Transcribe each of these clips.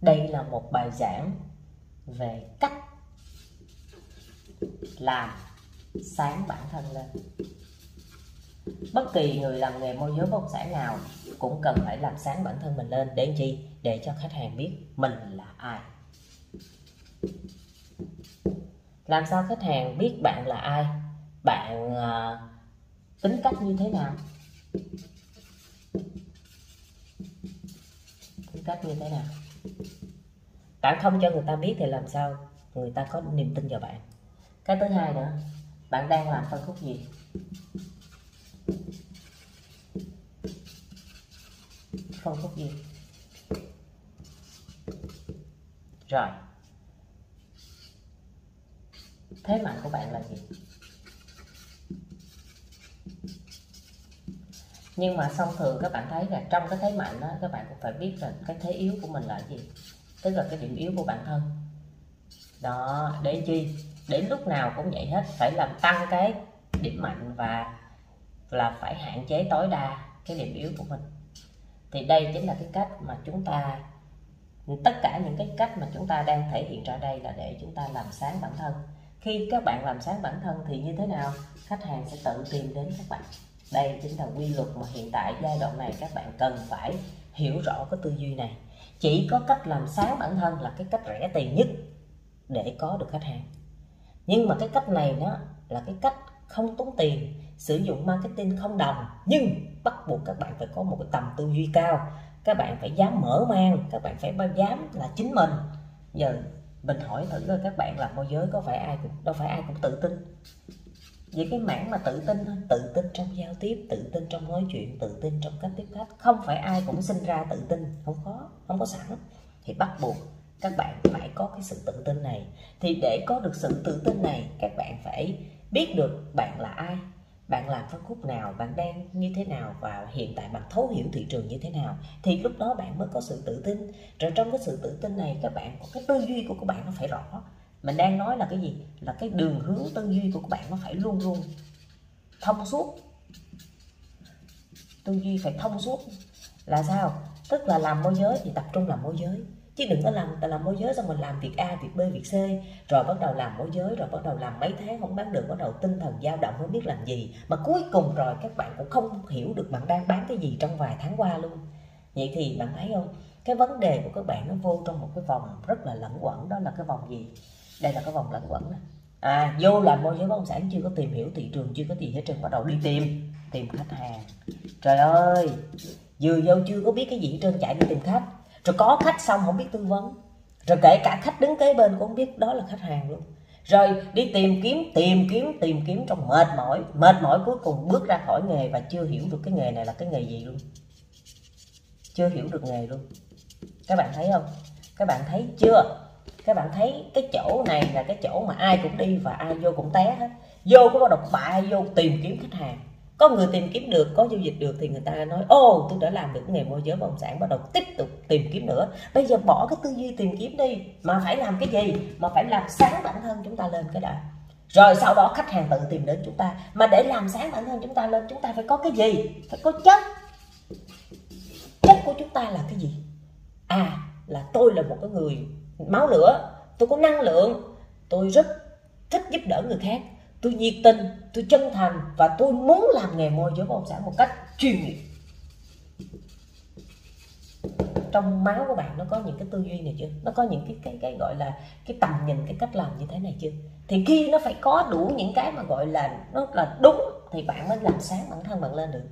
đây là một bài giảng về cách làm sáng bản thân lên. Bất kỳ người làm nghề môi giới bất động sản nào cũng cần phải làm sáng bản thân mình lên để chi? Để cho khách hàng biết mình là ai. Làm sao khách hàng biết bạn là ai? Bạn uh, tính cách như thế nào? Tính cách như thế nào? Bạn không cho người ta biết thì làm sao người ta có niềm tin vào bạn. Cái thứ hai nữa, bạn đang làm phân khúc gì? Phân khúc gì? Rồi. Thế mạnh của bạn là gì? Nhưng mà song thường các bạn thấy là trong cái thế mạnh đó, các bạn cũng phải biết là cái thế yếu của mình là gì. Tức là cái điểm yếu của bản thân. Đó, để chi? Đến lúc nào cũng vậy hết. Phải làm tăng cái điểm mạnh và là phải hạn chế tối đa cái điểm yếu của mình. Thì đây chính là cái cách mà chúng ta, tất cả những cái cách mà chúng ta đang thể hiện ra đây là để chúng ta làm sáng bản thân. Khi các bạn làm sáng bản thân thì như thế nào, khách hàng sẽ tự tìm đến các bạn đây chính là quy luật mà hiện tại giai đoạn này các bạn cần phải hiểu rõ cái tư duy này. Chỉ có cách làm sáng bản thân là cái cách rẻ tiền nhất để có được khách hàng. Nhưng mà cái cách này nó là cái cách không tốn tiền, sử dụng marketing không đồng, nhưng bắt buộc các bạn phải có một cái tầm tư duy cao. Các bạn phải dám mở mang, các bạn phải dám là chính mình. Giờ mình hỏi thử các bạn là môi giới có phải ai cũng đâu phải ai cũng tự tin vậy cái mảng mà tự tin thôi. Tự tin trong giao tiếp, tự tin trong nói chuyện, tự tin trong cách tiếp khách. Không phải ai cũng sinh ra tự tin. Không có không có sẵn. Thì bắt buộc các bạn phải có cái sự tự tin này. Thì để có được sự tự tin này, các bạn phải biết được bạn là ai, bạn làm phân khúc nào, bạn đang như thế nào và hiện tại bạn thấu hiểu thị trường như thế nào. Thì lúc đó bạn mới có sự tự tin. Rồi trong cái sự tự tin này, các bạn có cái tư duy của các bạn nó phải rõ mình đang nói là cái gì? Là cái đường hướng tư duy của các bạn nó phải luôn luôn thông suốt. Tư duy phải thông suốt. Là sao? Tức là làm môi giới thì tập trung làm môi giới. Chứ đừng có làm làm môi giới xong mình làm việc A, việc B, việc C, rồi bắt đầu làm môi giới, rồi bắt đầu làm mấy tháng không bán được, bắt đầu tinh thần dao động không biết làm gì. Mà cuối cùng rồi các bạn cũng không hiểu được bạn đang bán cái gì trong vài tháng qua luôn. Vậy thì bạn thấy không? Cái vấn đề của các bạn nó vô trong một cái vòng rất là lẫn quẩn, đó là cái vòng gì? Đây là cái vòng lẩn quẩn này. à vô làm môi giới bất động sản chưa có tìm hiểu thị trường, chưa có gì hết trơn bắt đầu. Đi tìm. Tìm khách hàng. Trời ơi, vừa vô chưa có biết cái gì trơn, chạy đi tìm khách. Rồi có khách xong không biết tư vấn. Rồi kể cả khách đứng kế bên cũng không biết, đó là khách hàng luôn. Rồi đi tìm kiếm tìm kiếm tìm kiếm trong mệt mỏi. Mệt mỏi cuối cùng bước ra khỏi nghề và chưa hiểu được cái nghề này là cái nghề gì luôn. Chưa hiểu được nghề luôn. Các bạn thấy không? Các bạn thấy chưa? Các bạn thấy cái chỗ này là cái chỗ mà ai cũng đi và ai vô cũng té hết. Vô có bắt đầu bại vô tìm kiếm khách hàng. Có người tìm kiếm được, có giao dịch được thì người ta nói ô tôi đã làm được nghề môi giới bất động sản. Bắt đầu tiếp tục tìm kiếm nữa. Bây giờ bỏ cái tư duy tìm kiếm đi, mà phải làm cái gì? Mà phải làm sáng bản thân chúng ta lên cái đã. Rồi sau đó khách hàng tự tìm đến chúng ta. Mà để làm sáng bản thân chúng ta lên, chúng ta phải có cái gì? Phải có chất. Chất của chúng ta là cái gì? À là tôi là một cái người máu lửa, tôi có năng lượng. Tôi rất thích giúp đỡ người khác. Tôi nhiệt tình, tôi chân thành và tôi muốn làm nghề môi giới bất động sản một cách chuyên nghiệp. Trong máu của bạn nó có những cái tư duy này chưa? Nó có những cái cái cái gọi là cái tầm nhìn, cái cách làm như thế này chưa? Thì khi nó phải có đủ những cái mà gọi là nó là đúng thì bạn mới làm sáng bản thân bạn lên được.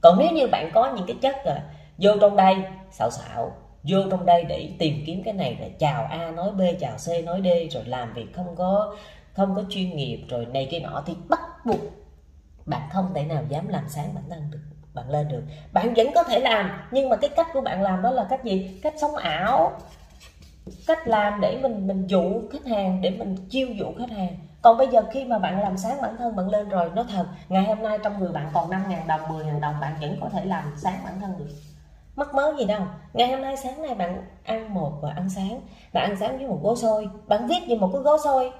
Còn nếu như bạn có những cái chất là vô trong đây xạo xạo vô trong đây để tìm kiếm cái này là chào a nói b, chào c nói d, rồi làm việc không có không có chuyên nghiệp, rồi này kia nọ, thì bắt buộc bạn không thể nào dám làm sáng bản thân được, bạn lên được. Bạn vẫn có thể làm, nhưng mà cái cách của bạn làm đó là cách gì? Cách sống ảo, cách làm để mình mình dụ khách hàng, để mình chiêu dụ khách hàng. Còn bây giờ khi mà bạn làm sáng bản thân, bạn lên rồi nó thật, ngày hôm nay trong người bạn còn 5 ngàn đồng 10 ngàn đồng, bạn vẫn có thể làm sáng bản thân được mất mớ gì đâu. Ngày hôm nay sáng nay bạn ăn một và ăn sáng. Bạn ăn sáng với một gói xôi. Bạn viết như một cái gói xôi.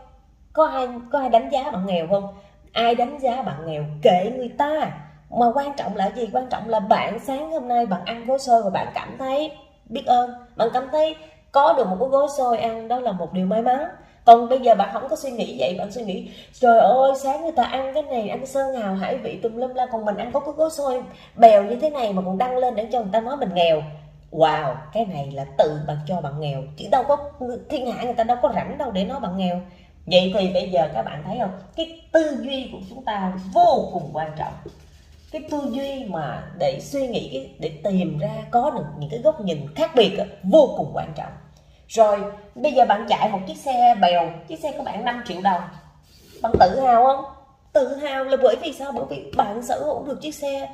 Có ai có ai đánh giá bạn nghèo không? Ai đánh giá bạn nghèo? Kệ người ta. Mà quan trọng là gì? Quan trọng là bạn sáng hôm nay bạn ăn gói xôi và bạn cảm thấy, biết ơn. Bạn cảm thấy có được một cái gói xôi ăn đó là một điều may mắn còn bây giờ bạn không có suy nghĩ vậy, bạn suy nghĩ, trời ơi, sáng người ta ăn cái này, ăn sơn hào hải vị tùm lum la, còn mình ăn có cái gói xôi bèo như thế này mà còn đăng lên để cho người ta nói mình nghèo. Wow, cái này là tự bạn cho bạn nghèo, chứ đâu có thiên hạ người ta đâu có rảnh đâu để nói bạn nghèo. Vậy thì bây giờ các bạn thấy không? Cái tư duy của chúng ta vô cùng quan trọng. Cái tư duy mà để suy nghĩ để tìm ra có được những cái góc nhìn khác biệt vô cùng quan trọng rồi, bây giờ bạn chạy một chiếc xe bèo, chiếc xe của bạn 5 triệu đồng. Bạn tự hào không? Tự hào là bởi vì sao? Bởi vì bạn sở hữu được chiếc xe.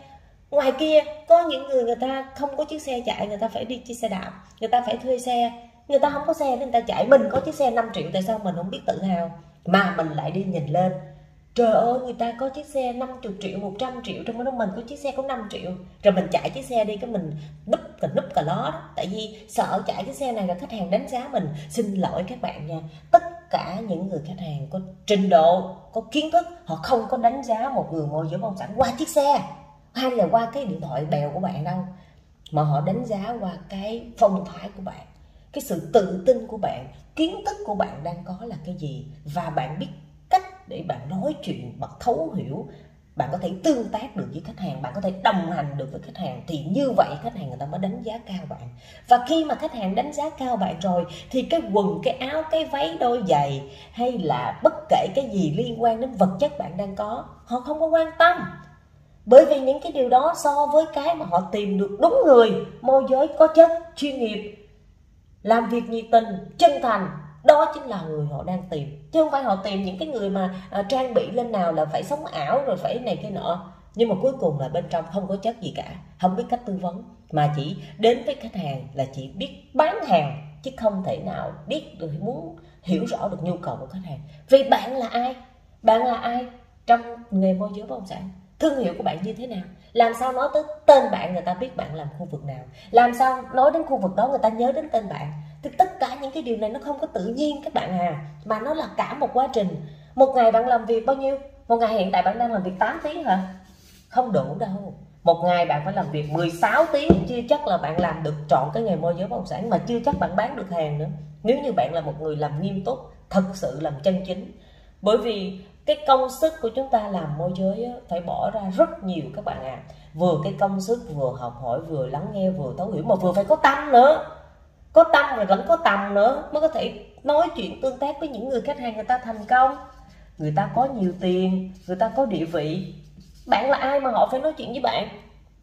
Ngoài kia, có những người người ta không có chiếc xe chạy, người ta phải đi chiếc xe đạp, người ta phải thuê xe. Người ta không có xe nên người ta chạy. Mình có chiếc xe 5 triệu, tại sao mình không biết tự hào? Mà mình lại đi nhìn lên trời ơi, người ta có chiếc xe 50 triệu 100 triệu trong đó, mình có chiếc xe có 5 triệu. Rồi mình chạy chiếc xe đi, cái mình núp cả núp cả ló đó. Tại vì sợ chạy cái xe này là khách hàng đánh giá mình. Xin lỗi các bạn nha. Tất cả những người khách hàng có trình độ, có kiến thức, họ không có đánh giá một người môi giới bất sản qua chiếc xe hay là qua cái điện thoại bèo của bạn đâu. Mà họ đánh giá qua cái phong thái của bạn, cái sự tự tin của bạn, kiến thức của bạn đang có là cái gì. Và bạn biết để bạn nói chuyện bạn thấu hiểu, bạn có thể tương tác được với khách hàng, bạn có thể đồng hành được với khách hàng, thì như vậy khách hàng người ta mới đánh giá cao bạn. Và khi mà khách hàng đánh giá cao bạn rồi, thì cái quần, cái áo, cái váy, đôi giày, hay là bất kể cái gì liên quan đến vật chất bạn đang có, họ không có quan tâm. Bởi vì những cái điều đó so với cái mà họ tìm được đúng người, môi giới có chất, chuyên nghiệp, làm việc nhiệt tình, chân thành đó chính là người họ đang tìm. Chứ không phải họ tìm những cái người mà à, trang bị lên nào là phải sống ảo rồi phải này cái nọ. Nhưng mà cuối cùng là bên trong không có chất gì cả. Không biết cách tư vấn. Mà chỉ đến với khách hàng là chỉ biết bán hàng chứ không thể nào biết được muốn hiểu rõ được nhu cầu của khách hàng. Vì bạn là ai? Bạn là ai trong nghề môi giới bất động sản? Thương hiệu của bạn như thế nào? Làm sao nói tới tên bạn người ta biết bạn làm khu vực nào? Làm sao nói đến khu vực đó người ta nhớ đến tên bạn? Thì tất cả những cái điều này nó không có tự nhiên các bạn à mà nó là cả một quá trình. Một ngày bạn làm việc bao nhiêu? Một ngày hiện tại bạn đang làm việc 8 tiếng hả? Không đủ đâu. Một ngày bạn phải làm việc 16 tiếng, chưa chắc là bạn làm được trọn cái nghề môi giới bất động sản, mà chưa chắc bạn bán được hàng nữa. Nếu như bạn là một người làm nghiêm túc, thật sự làm chân chính. Bởi vì cái công sức của chúng ta làm môi giới phải bỏ ra rất nhiều các bạn ạ. À. vừa cái công sức vừa học hỏi, vừa lắng nghe, vừa thấu hiểu, mà vừa phải có tâm nữa. Có tâm rồi vẫn có tầm nữa, mới có thể nói chuyện tương tác với những người khách hàng người ta thành công. Người ta có nhiều tiền, người ta có địa vị. Bạn là ai mà họ phải nói chuyện với bạn?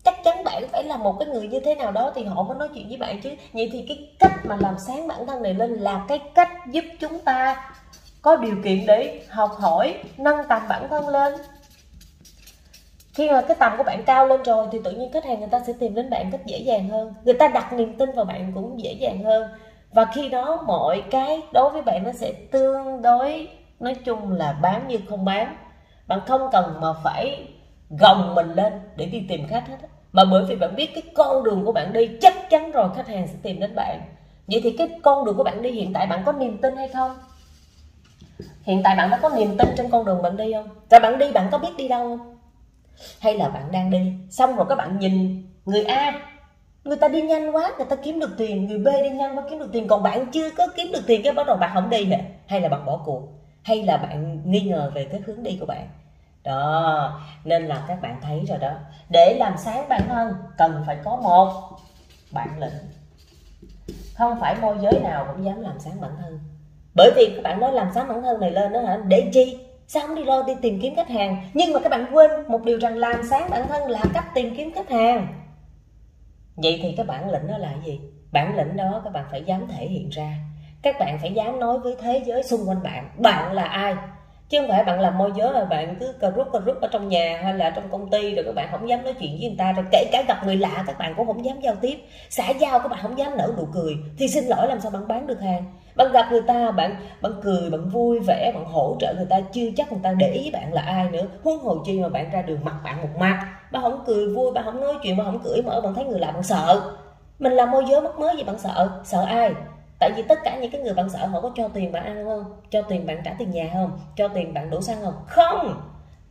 Chắc chắn bạn phải là một cái người như thế nào đó thì họ mới nói chuyện với bạn chứ. Vậy thì cái cách mà làm sáng bản thân này lên là cái cách giúp chúng ta có điều kiện để học hỏi, nâng tầm bản thân lên. Khi mà cái tầm của bạn cao lên rồi thì tự nhiên khách hàng người ta sẽ tìm đến bạn cách dễ dàng hơn. Người ta đặt niềm tin vào bạn cũng dễ dàng hơn. Và khi đó mọi cái đối với bạn nó sẽ tương đối, nói chung là bán như không bán. Bạn không cần mà phải gồng mình lên để đi tìm khách hết mà bởi vì bạn biết cái con đường của bạn đi, chắc chắn rồi khách hàng sẽ tìm đến bạn. Vậy thì cái con đường của bạn đi hiện tại bạn có niềm tin hay không? Hiện tại bạn đã có niềm tin trên con đường bạn đi không? Rồi bạn đi, bạn có biết đi đâu không? Hay là bạn đang đi, xong rồi các bạn nhìn người A, người ta đi nhanh quá, người ta kiếm được tiền, người B đi nhanh quá, kiếm được tiền, còn bạn chưa có kiếm được tiền, cái bắt đầu bạn không đi hả hay là bạn bỏ cuộc, hay là bạn nghi ngờ về cái hướng đi của bạn. Đó, nên là các bạn thấy rồi đó. Để làm sáng bản thân, cần phải có một bản lĩnh. Không phải môi giới nào cũng dám làm sáng bản thân bởi vì các bạn nói làm sáng bản thân này lên đó hả? Để chi? Sao không đi lo đi tìm kiếm khách hàng? Nhưng mà các bạn quên một điều rằng làm sáng bản thân là cách tìm kiếm khách hàng. Vậy thì cái bản lĩnh đó là gì? Bản lĩnh đó các bạn phải dám thể hiện ra. Các bạn phải dám nói với thế giới xung quanh bạn bạn là ai? Chứ không phải bạn làm môi giới mà bạn cứ cà rút cà rút ở trong nhà hay là trong công ty rồi các bạn không dám nói chuyện với người ta rồi kể cả gặp người lạ các bạn cũng không dám giao tiếp. Xã giao các bạn không dám nở nụ cười, thì xin lỗi làm sao bạn bán được hàng. Bạn gặp người ta, bạn bạn cười, bạn vui vẻ, bạn hỗ trợ người ta, chưa chắc người ta để ý bạn là ai nữa. Huống hồ chi mà bạn ra đường mặt bạn một mặt, bạn không cười vui, bạn không nói chuyện, bạn không cười mở bạn thấy người lạ, bạn sợ. Mình làm môi giới mất mới gì bạn sợ? Sợ ai? Tại vì tất cả những cái người bạn sợ họ có cho tiền bạn ăn không? Cho tiền bạn trả tiền nhà không? Cho tiền bạn đổ xăng không? Không!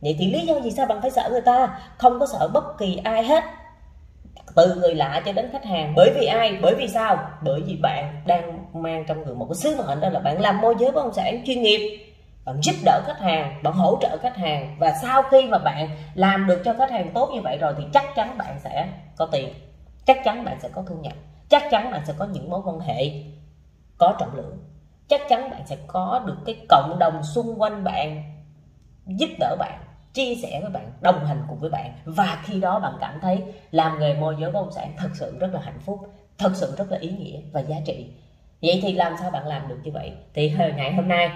Vậy thì lý do gì sao bạn phải sợ người ta? Không có sợ bất kỳ ai hết. Từ người lạ cho đến khách hàng. Bởi vì ai? Bởi vì sao? Bởi vì bạn đang mang trong người một cái sứ mệnh đó là bạn làm môi giới bất động sản chuyên nghiệp. Bạn giúp đỡ khách hàng, bạn hỗ trợ khách hàng. Và sau khi mà bạn làm được cho khách hàng tốt như vậy rồi thì chắc chắn bạn sẽ có tiền. Chắc chắn bạn sẽ có thu nhập. Chắc chắn bạn sẽ có những mối quan hệ có trọng lượng, chắc chắn bạn sẽ có được cái cộng đồng xung quanh bạn, giúp đỡ bạn, chia sẻ với bạn, đồng hành cùng với bạn. Và khi đó bạn cảm thấy làm nghề môi giới bất động sản thật sự rất là hạnh phúc, thật sự rất là ý nghĩa và giá trị. Vậy thì làm sao bạn làm được như vậy? Thì ngày hôm nay,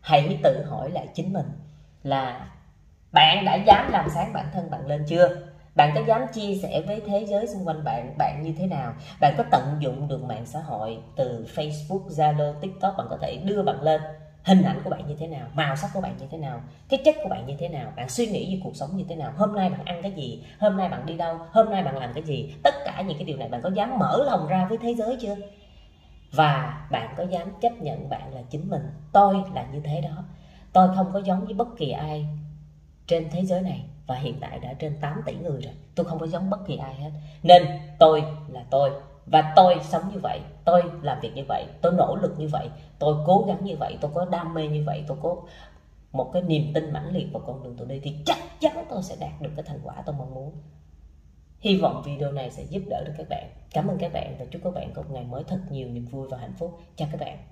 hãy tự hỏi lại chính mình là bạn đã dám làm sáng bản thân bạn lên chưa? Bạn có dám chia sẻ với thế giới xung quanh bạn bạn như thế nào? Bạn có tận dụng được mạng xã hội từ facebook, zalo, tiktok, bạn có thể đưa bạn lên hình ảnh của bạn như thế nào, màu sắc của bạn như thế nào, cái chất của bạn như thế nào, bạn suy nghĩ về cuộc sống như thế nào, hôm nay bạn ăn cái gì, hôm nay bạn đi đâu, hôm nay bạn làm cái gì, tất cả những cái điều này, bạn có dám mở lòng ra với thế giới chưa? Và bạn có dám chấp nhận bạn là chính mình? Tôi là như thế đó. Tôi không có giống với bất kỳ ai trên thế giới này và hiện tại đã trên 8 tỷ người rồi. Tôi không có giống bất kỳ ai hết. Nên tôi là tôi. Và tôi sống như vậy, tôi làm việc như vậy, tôi nỗ lực như vậy, tôi cố gắng như vậy, tôi có đam mê như vậy, tôi có một cái niềm tin mãnh liệt vào con đường tôi đi, thì chắc chắn tôi sẽ đạt được cái thành quả tôi mong muốn. Hy vọng video này sẽ giúp đỡ được các bạn. Cảm ơn các bạn và chúc các bạn có một ngày mới thật nhiều, niềm vui và hạnh phúc. Chào các bạn.